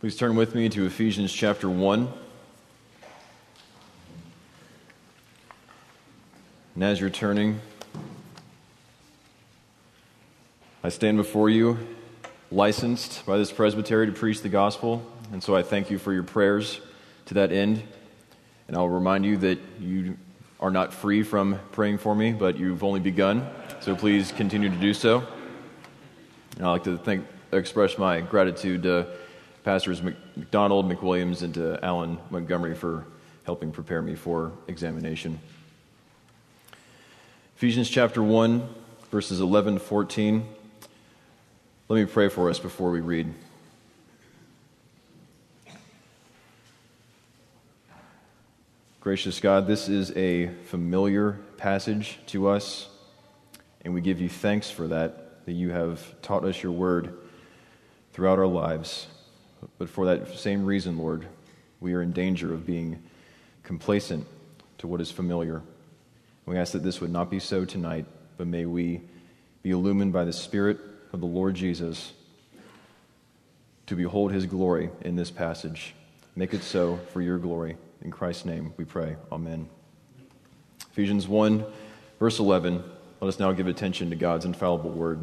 Please turn with me to Ephesians chapter 1. And as you're turning, I stand before you, licensed by this presbytery to preach the gospel, and so I thank you for your prayers to that end. And I'll remind you that you are not free from praying for me, but you've only begun, so please continue to do so. And I'd like to thank, express my gratitude to Pastors McDonald, McWilliams, and to Alan Montgomery for helping prepare me for examination. Ephesians chapter 1, verses 11 to 14. Let me pray for us before we read. Gracious God, this is a familiar passage to us, and we give you thanks for that, that you have taught us your word throughout our lives. But for that same reason, Lord, we are in danger of being complacent to what is familiar. We ask that this would not be so tonight, but may we be illumined by the Spirit of the Lord Jesus to behold his glory in this passage. Make it so for your glory. In Christ's name we pray. Amen. Ephesians 1, verse 11. Let us now give attention to God's infallible word.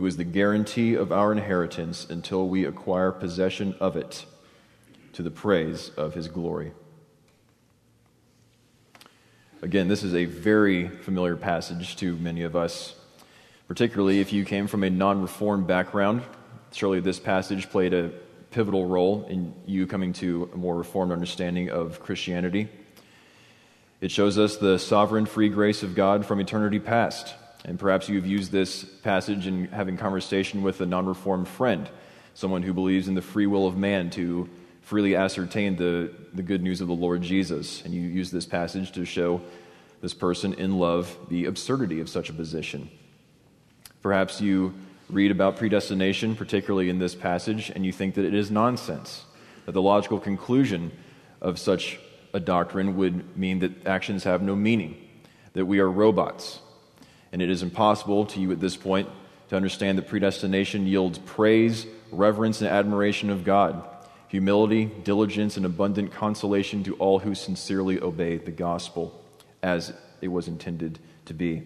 who is the guarantee of our inheritance until we acquire possession of it to the praise of his glory. Again, this is a very familiar passage to many of us, particularly if you came from a non reformed background. Surely this passage played a pivotal role in you coming to a more reformed understanding of Christianity. It shows us the sovereign free grace of God from eternity past and perhaps you've used this passage in having conversation with a non reformed friend, someone who believes in the free will of man to freely ascertain the, the good news of the Lord Jesus. And you use this passage to show this person in love the absurdity of such a position. Perhaps you read about predestination, particularly in this passage, and you think that it is nonsense, that the logical conclusion of such a doctrine would mean that actions have no meaning, that we are robots, and it is impossible to you at this point to understand that predestination yields praise, reverence, and admiration of God, humility, diligence, and abundant consolation to all who sincerely obey the gospel as it was intended to be.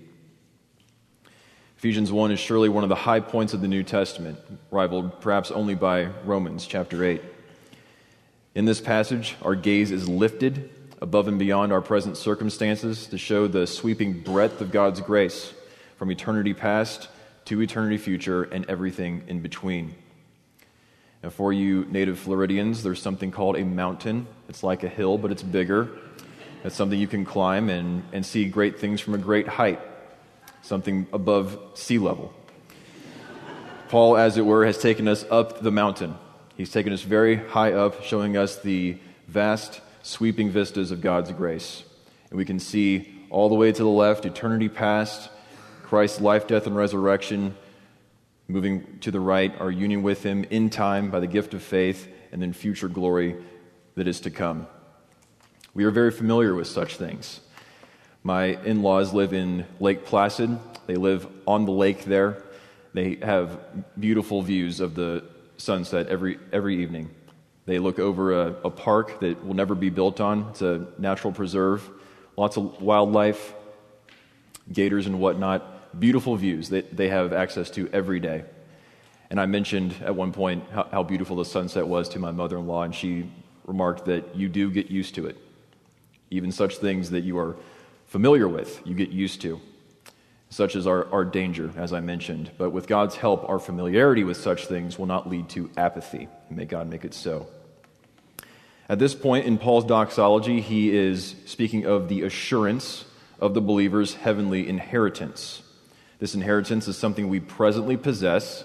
Ephesians 1 is surely one of the high points of the New Testament, rivaled perhaps only by Romans chapter 8. In this passage, our gaze is lifted above and beyond our present circumstances to show the sweeping breadth of God's grace from eternity past to eternity future and everything in between. Now, for you native Floridians, there's something called a mountain. It's like a hill, but it's bigger. It's something you can climb and, and see great things from a great height, something above sea level. Paul, as it were, has taken us up the mountain. He's taken us very high up, showing us the vast sweeping vistas of God's grace. And we can see all the way to the left, eternity past, Christ's life, death, and resurrection. Moving to the right, our union with Him in time by the gift of faith, and then future glory that is to come. We are very familiar with such things. My in laws live in Lake Placid. They live on the lake there. They have beautiful views of the sunset every, every evening. They look over a, a park that will never be built on. It's a natural preserve, lots of wildlife, gators and whatnot. Beautiful views that they have access to every day. And I mentioned at one point how, how beautiful the sunset was to my mother in law, and she remarked that you do get used to it. Even such things that you are familiar with, you get used to. Such as our, our danger, as I mentioned. But with God's help, our familiarity with such things will not lead to apathy. May God make it so. At this point in Paul's doxology, he is speaking of the assurance of the believer's heavenly inheritance. This inheritance is something we presently possess,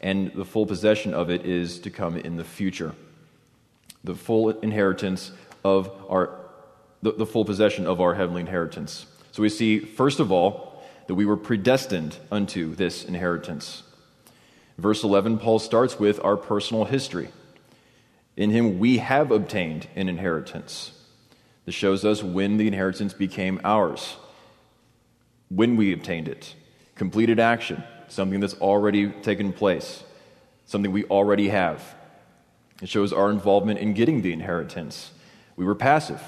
and the full possession of it is to come in the future. the full inheritance of our, the, the full possession of our heavenly inheritance. So we see, first of all, that we were predestined unto this inheritance. Verse 11, Paul starts with our personal history. In him we have obtained an inheritance. This shows us when the inheritance became ours, when we obtained it. Completed action, something that's already taken place, something we already have. It shows our involvement in getting the inheritance. We were passive,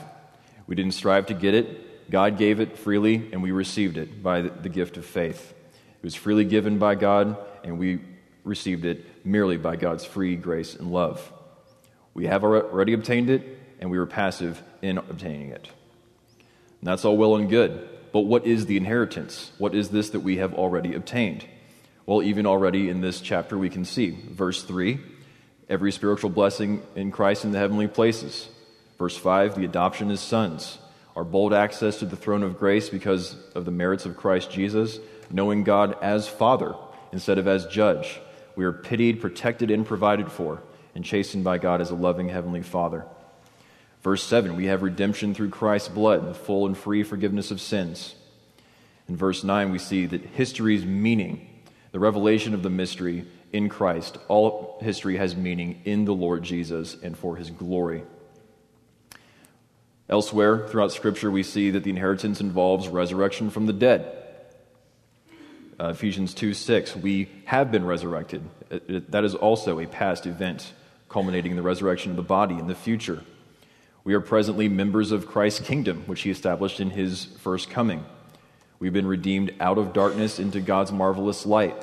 we didn't strive to get it. God gave it freely, and we received it by the gift of faith. It was freely given by God, and we received it merely by God's free grace and love. We have already obtained it, and we were passive in obtaining it. And that's all well and good. But what is the inheritance? What is this that we have already obtained? Well, even already in this chapter, we can see. Verse 3 every spiritual blessing in Christ in the heavenly places. Verse 5 the adoption as sons, our bold access to the throne of grace because of the merits of Christ Jesus, knowing God as Father instead of as Judge. We are pitied, protected, and provided for, and chastened by God as a loving Heavenly Father. Verse 7 we have redemption through Christ's blood, the full and free forgiveness of sins. In verse 9, we see that history's meaning, the revelation of the mystery in Christ, all history has meaning in the Lord Jesus and for his glory. Elsewhere throughout Scripture, we see that the inheritance involves resurrection from the dead. Uh, Ephesians 2 6, we have been resurrected. It, it, that is also a past event, culminating in the resurrection of the body in the future. We are presently members of Christ's kingdom, which he established in his first coming. We've been redeemed out of darkness into God's marvelous light.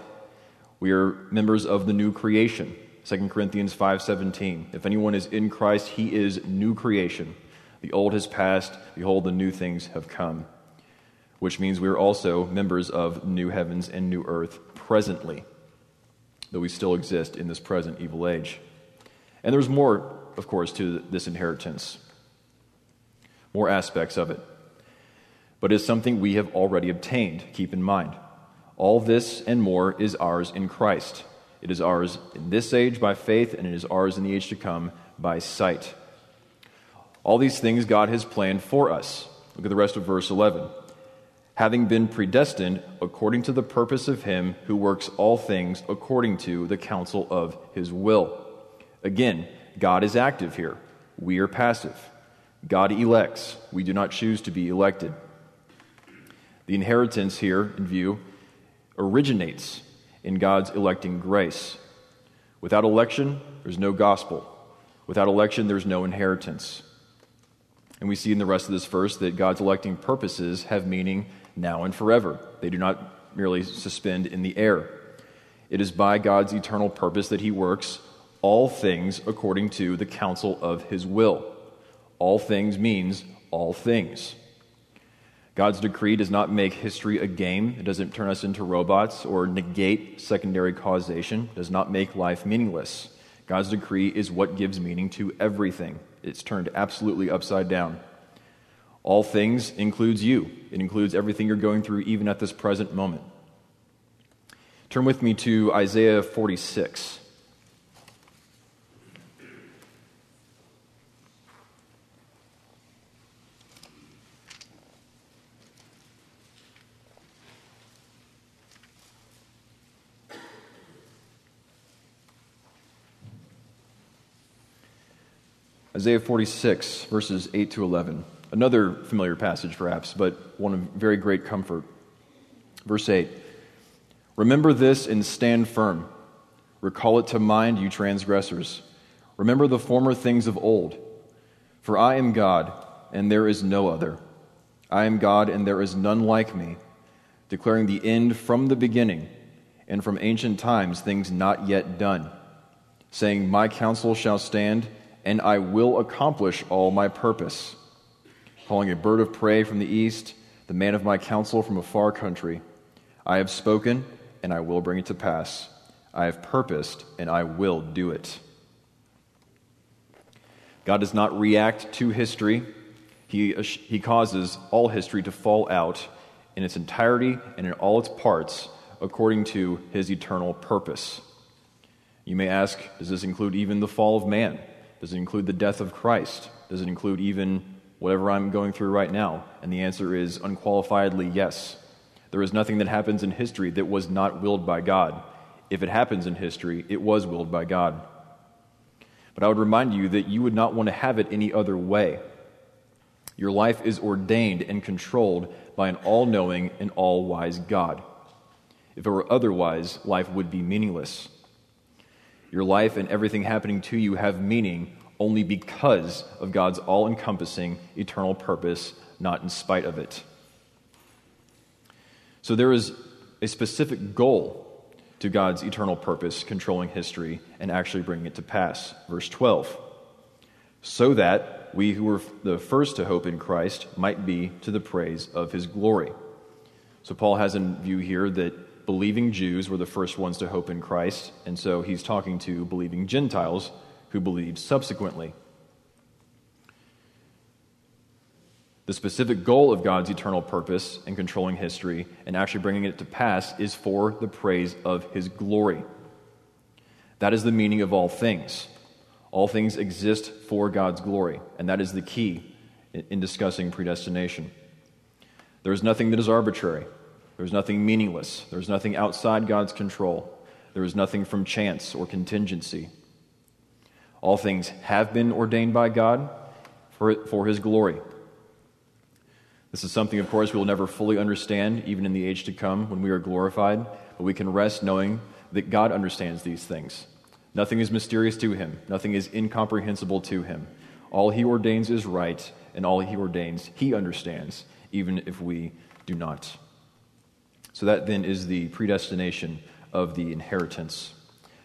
We are members of the new creation. 2 Corinthians 5:17. If anyone is in Christ, he is new creation. The old has passed, behold the new things have come. Which means we are also members of new heavens and new earth presently, though we still exist in this present evil age. And there's more, of course, to this inheritance. More aspects of it but is something we have already obtained. Keep in mind. All this and more is ours in Christ. It is ours in this age by faith, and it is ours in the age to come by sight. All these things God has planned for us. Look at the rest of verse 11. Having been predestined according to the purpose of Him who works all things according to the counsel of His will. Again, God is active here. We are passive. God elects. We do not choose to be elected. The inheritance here in view originates in God's electing grace. Without election, there's no gospel. Without election, there's no inheritance. And we see in the rest of this verse that God's electing purposes have meaning now and forever. They do not merely suspend in the air. It is by God's eternal purpose that He works all things according to the counsel of His will. All things means all things. God's decree does not make history a game. It doesn't turn us into robots or negate secondary causation, it does not make life meaningless. God's decree is what gives meaning to everything. It's turned absolutely upside down. All things includes you. It includes everything you're going through even at this present moment. Turn with me to Isaiah 46. Isaiah 46, verses 8 to 11. Another familiar passage, perhaps, but one of very great comfort. Verse 8 Remember this and stand firm. Recall it to mind, you transgressors. Remember the former things of old. For I am God, and there is no other. I am God, and there is none like me, declaring the end from the beginning, and from ancient times things not yet done, saying, My counsel shall stand and I will accomplish all my purpose. Calling a bird of prey from the east, the man of my counsel from a far country. I have spoken, and I will bring it to pass. I have purposed, and I will do it. God does not react to history, He, he causes all history to fall out in its entirety and in all its parts according to His eternal purpose. You may ask, does this include even the fall of man? Does it include the death of Christ? Does it include even whatever I'm going through right now? And the answer is unqualifiedly yes. There is nothing that happens in history that was not willed by God. If it happens in history, it was willed by God. But I would remind you that you would not want to have it any other way. Your life is ordained and controlled by an all knowing and all wise God. If it were otherwise, life would be meaningless. Your life and everything happening to you have meaning only because of God's all encompassing eternal purpose, not in spite of it. So there is a specific goal to God's eternal purpose controlling history and actually bringing it to pass. Verse 12. So that we who were the first to hope in Christ might be to the praise of his glory. So Paul has in view here that believing Jews were the first ones to hope in Christ, and so he's talking to believing Gentiles who believed subsequently. The specific goal of God's eternal purpose in controlling history and actually bringing it to pass is for the praise of his glory. That is the meaning of all things. All things exist for God's glory, and that is the key in discussing predestination. There is nothing that is arbitrary. There is nothing meaningless. There is nothing outside God's control. There is nothing from chance or contingency. All things have been ordained by God for, for His glory. This is something, of course, we will never fully understand, even in the age to come when we are glorified, but we can rest knowing that God understands these things. Nothing is mysterious to him, nothing is incomprehensible to him. All he ordains is right, and all he ordains he understands, even if we do not. So that then is the predestination of the inheritance.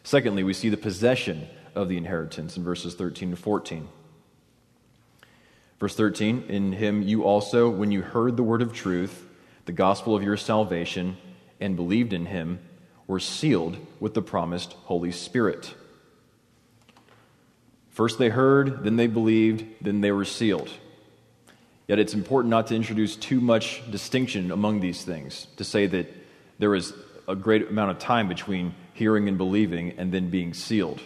Secondly, we see the possession of the inheritance in verses 13 to 14. Verse 13 In him you also, when you heard the word of truth, the gospel of your salvation, and believed in him, were sealed with the promised Holy Spirit. First they heard, then they believed, then they were sealed. Yet it's important not to introduce too much distinction among these things, to say that there is a great amount of time between hearing and believing and then being sealed.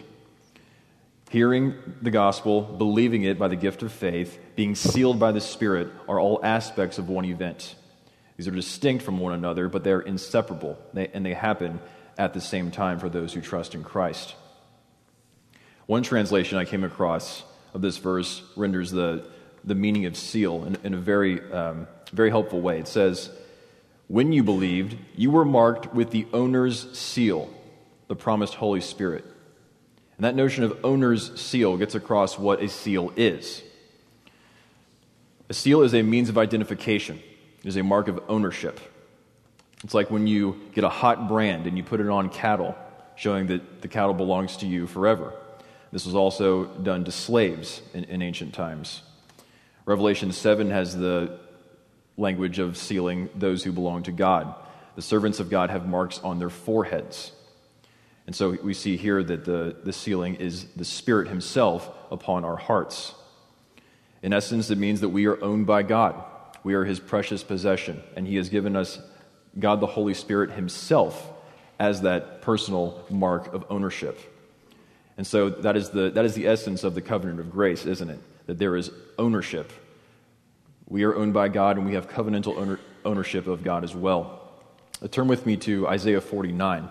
Hearing the gospel, believing it by the gift of faith, being sealed by the Spirit are all aspects of one event. These are distinct from one another, but they're inseparable, and they happen at the same time for those who trust in Christ. One translation I came across of this verse renders the, the meaning of seal in, in a very, um, very helpful way. It says, When you believed, you were marked with the owner's seal, the promised Holy Spirit. And that notion of owner's seal gets across what a seal is. A seal is a means of identification, it is a mark of ownership. It's like when you get a hot brand and you put it on cattle, showing that the cattle belongs to you forever. This was also done to slaves in, in ancient times. Revelation 7 has the language of sealing those who belong to God. The servants of God have marks on their foreheads. And so we see here that the, the sealing is the Spirit Himself upon our hearts. In essence, it means that we are owned by God. We are His precious possession, and He has given us God the Holy Spirit Himself as that personal mark of ownership. And so that is the, that is the essence of the covenant of grace, isn't it? That there is ownership. We are owned by God, and we have covenantal owner, ownership of God as well. Uh, turn with me to Isaiah 49.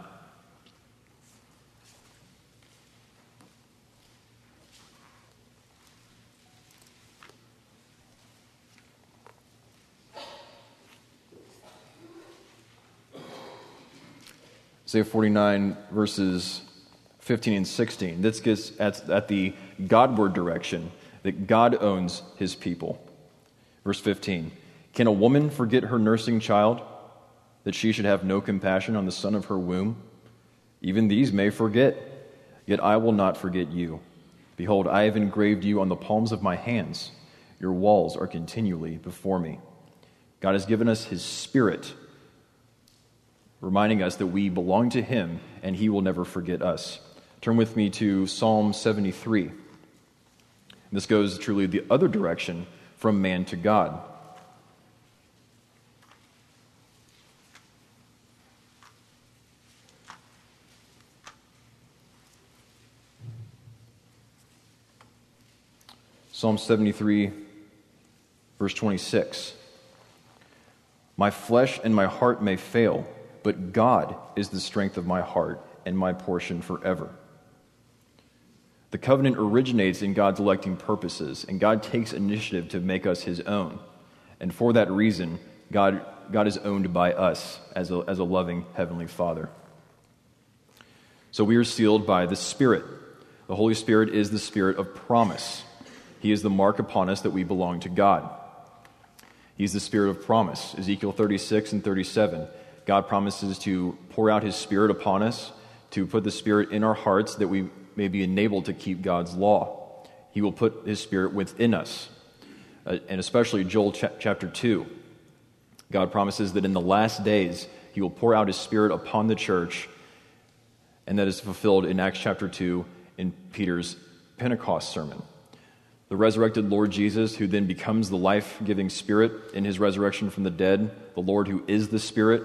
Isaiah 49, verses 15 and 16. This gets at, at the Godward direction that God owns his people. Verse 15 Can a woman forget her nursing child, that she should have no compassion on the son of her womb? Even these may forget, yet I will not forget you. Behold, I have engraved you on the palms of my hands. Your walls are continually before me. God has given us his spirit reminding us that we belong to Him and He will never forget us. Turn with me to Psalm 73. This goes truly the other direction from man to God. Psalm 73, verse 26. My flesh and my heart may fail, but God is the strength of my heart and my portion forever. The covenant originates in God's electing purposes, and God takes initiative to make us his own. And for that reason, God, God is owned by us as a, as a loving Heavenly Father. So we are sealed by the Spirit. The Holy Spirit is the Spirit of promise. He is the mark upon us that we belong to God. He's the Spirit of promise. Ezekiel 36 and 37. God promises to pour out His Spirit upon us, to put the Spirit in our hearts that we may be enabled to keep God's law. He will put His Spirit within us. Uh, and especially Joel ch- chapter 2. God promises that in the last days, He will pour out His Spirit upon the church, and that is fulfilled in Acts chapter 2 in Peter's Pentecost sermon. The resurrected Lord Jesus, who then becomes the life giving Spirit in His resurrection from the dead, the Lord who is the Spirit,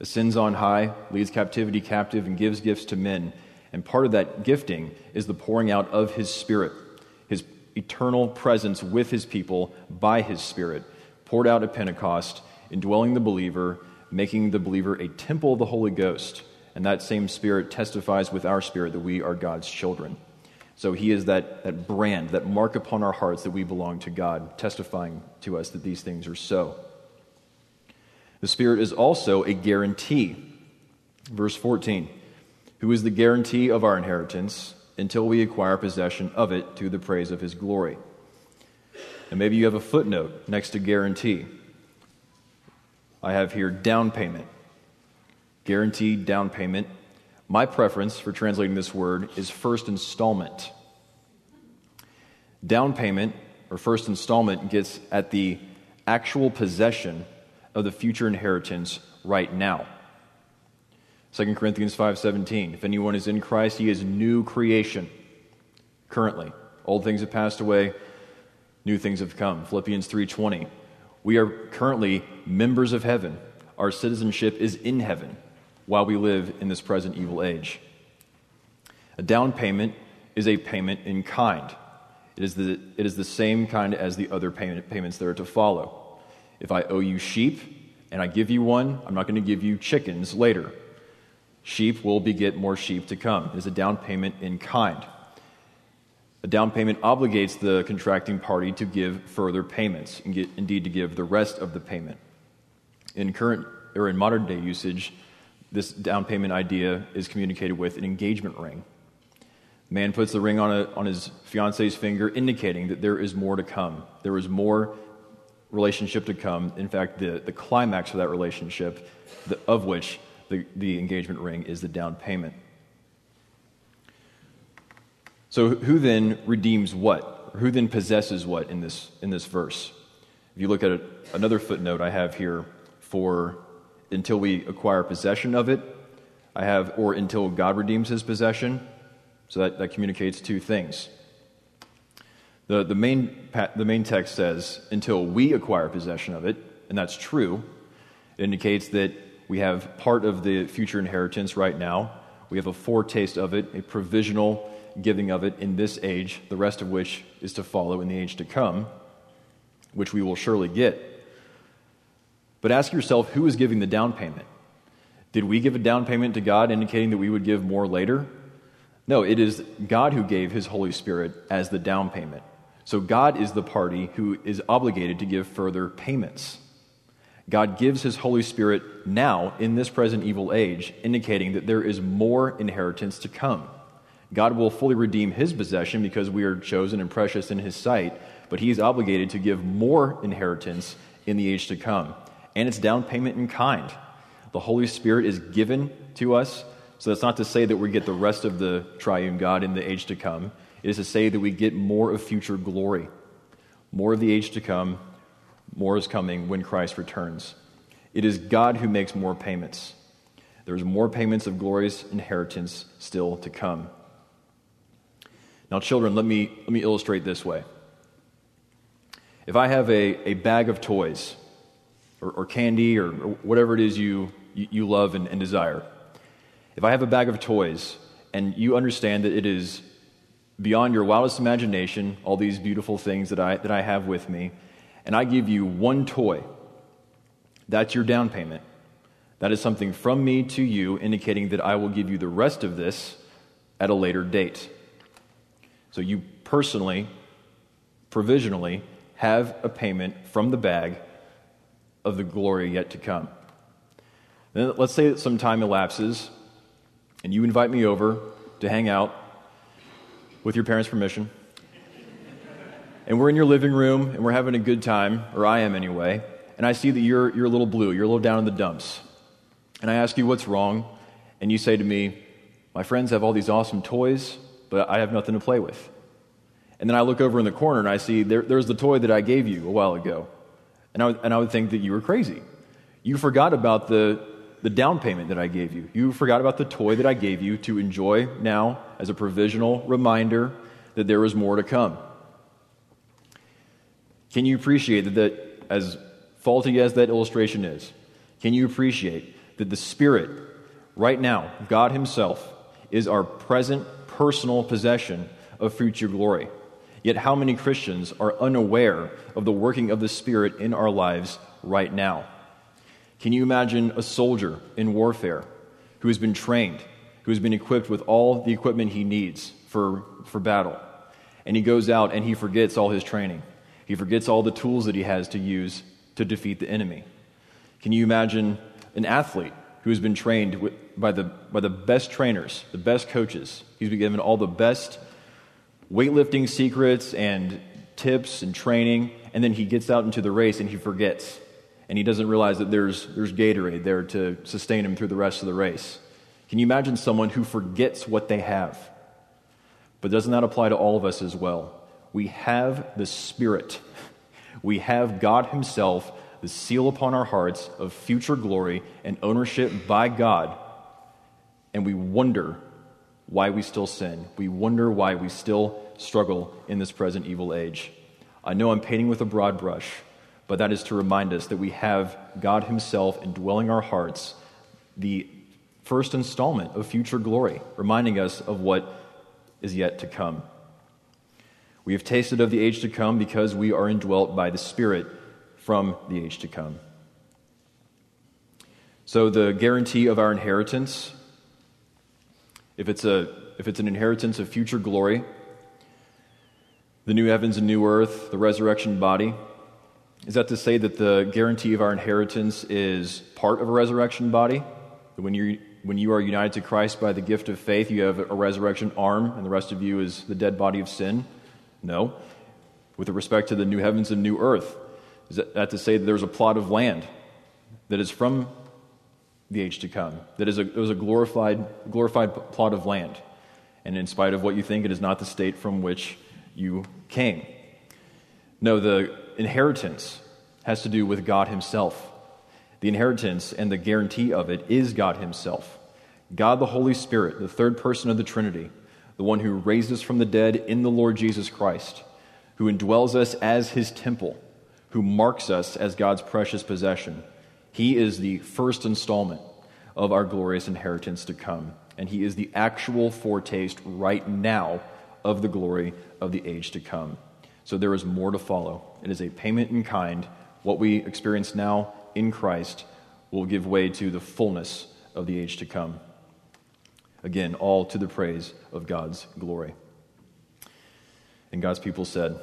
ascends on high, leads captivity captive, and gives gifts to men. And part of that gifting is the pouring out of His Spirit, His eternal presence with His people by His Spirit, poured out at Pentecost, indwelling the believer, making the believer a temple of the Holy Ghost. And that same Spirit testifies with our spirit that we are God's children. So He is that, that brand, that mark upon our hearts that we belong to God, testifying to us that these things are so. The Spirit is also a guarantee. Verse 14 who is the guarantee of our inheritance until we acquire possession of it to the praise of his glory. And maybe you have a footnote next to guarantee. I have here down payment. Guaranteed down payment. My preference for translating this word is first installment. Down payment, or first installment, gets at the actual possession of the future inheritance right now. 2 Corinthians 5:17 If anyone is in Christ he is new creation currently. Old things have passed away new things have come. Philippians 3:20 We are currently members of heaven. Our citizenship is in heaven while we live in this present evil age. A down payment is a payment in kind. It is the, it is the same kind as the other payment, payments that are to follow. If I owe you sheep and I give you one, I'm not going to give you chickens later. Sheep will beget more sheep to come. It is a down payment in kind. A down payment obligates the contracting party to give further payments, and get, indeed to give the rest of the payment. In current or in modern day usage, this down payment idea is communicated with an engagement ring. Man puts the ring on, a, on his fiance's finger, indicating that there is more to come. There is more relationship to come. In fact, the, the climax of that relationship, the, of which the, the engagement ring is the down payment. So, who then redeems what? who then possesses what in this, in this verse? If you look at another footnote I have here for until we acquire possession of it, I have, or until God redeems his possession. So that, that communicates two things. The, the, main, the main text says, until we acquire possession of it, and that's true. It indicates that we have part of the future inheritance right now. We have a foretaste of it, a provisional giving of it in this age, the rest of which is to follow in the age to come, which we will surely get. But ask yourself who is giving the down payment? Did we give a down payment to God indicating that we would give more later? No, it is God who gave his Holy Spirit as the down payment. So God is the party who is obligated to give further payments. God gives his Holy Spirit now in this present evil age, indicating that there is more inheritance to come. God will fully redeem his possession because we are chosen and precious in his sight, but he is obligated to give more inheritance in the age to come. And it's down payment in kind. The Holy Spirit is given to us, so that's not to say that we get the rest of the triune God in the age to come. It is to say that we get more of future glory, more of the age to come, more is coming when Christ returns. It is God who makes more payments. There's more payments of glorious inheritance still to come. Now, children, let me, let me illustrate this way. If I have a, a bag of toys, or, or candy, or, or, whatever it is you, you, love and, and desire, if I have a bag of toys and you understand that it is beyond your wildest imagination, all these beautiful things that I, that I have with me, and I give you one toy. That's your down payment. That is something from me to you, indicating that I will give you the rest of this at a later date. So you personally, provisionally, have a payment from the bag of the glory yet to come. Then let's say that some time elapses and you invite me over to hang out with your parents' permission. And we're in your living room and we're having a good time, or I am anyway, and I see that you're, you're a little blue, you're a little down in the dumps. And I ask you what's wrong, and you say to me, My friends have all these awesome toys, but I have nothing to play with. And then I look over in the corner and I see there, there's the toy that I gave you a while ago. And I, would, and I would think that you were crazy. You forgot about the, the down payment that I gave you. You forgot about the toy that I gave you to enjoy now as a provisional reminder that there is more to come. Can you appreciate that, that as faulty as that illustration is, can you appreciate that the Spirit, right now, God Himself, is our present personal possession of future glory? Yet, how many Christians are unaware of the working of the Spirit in our lives right now? Can you imagine a soldier in warfare who has been trained, who has been equipped with all the equipment he needs for, for battle? And he goes out and he forgets all his training. He forgets all the tools that he has to use to defeat the enemy. Can you imagine an athlete who has been trained with, by, the, by the best trainers, the best coaches? He's been given all the best weightlifting secrets and tips and training, and then he gets out into the race and he forgets. And he doesn't realize that there's, there's Gatorade there to sustain him through the rest of the race. Can you imagine someone who forgets what they have? But doesn't that apply to all of us as well? We have the Spirit. We have God Himself, the seal upon our hearts of future glory and ownership by God. And we wonder why we still sin. We wonder why we still struggle in this present evil age. I know I'm painting with a broad brush, but that is to remind us that we have God Himself indwelling our hearts, the first installment of future glory, reminding us of what is yet to come. We have tasted of the age to come because we are indwelt by the Spirit from the age to come. So, the guarantee of our inheritance if it's, a, if it's an inheritance of future glory, the new heavens and new earth, the resurrection body, is that to say that the guarantee of our inheritance is part of a resurrection body? That when, you when you are united to Christ by the gift of faith, you have a resurrection arm, and the rest of you is the dead body of sin? No. With respect to the new heavens and new earth, is that to say that there's a plot of land that is from the age to come. That is a, it was a glorified, glorified plot of land. And in spite of what you think, it is not the state from which you came. No, the inheritance has to do with God Himself. The inheritance and the guarantee of it is God Himself. God the Holy Spirit, the third person of the Trinity, the one who raised us from the dead in the Lord Jesus Christ, who indwells us as His temple, who marks us as God's precious possession he is the first installment of our glorious inheritance to come, and He is the actual foretaste right now of the glory of the age to come. So there is more to follow. It is a payment in kind. What we experience now in Christ will give way to the fullness of the age to come. Again, all to the praise of God's glory. And God's people said,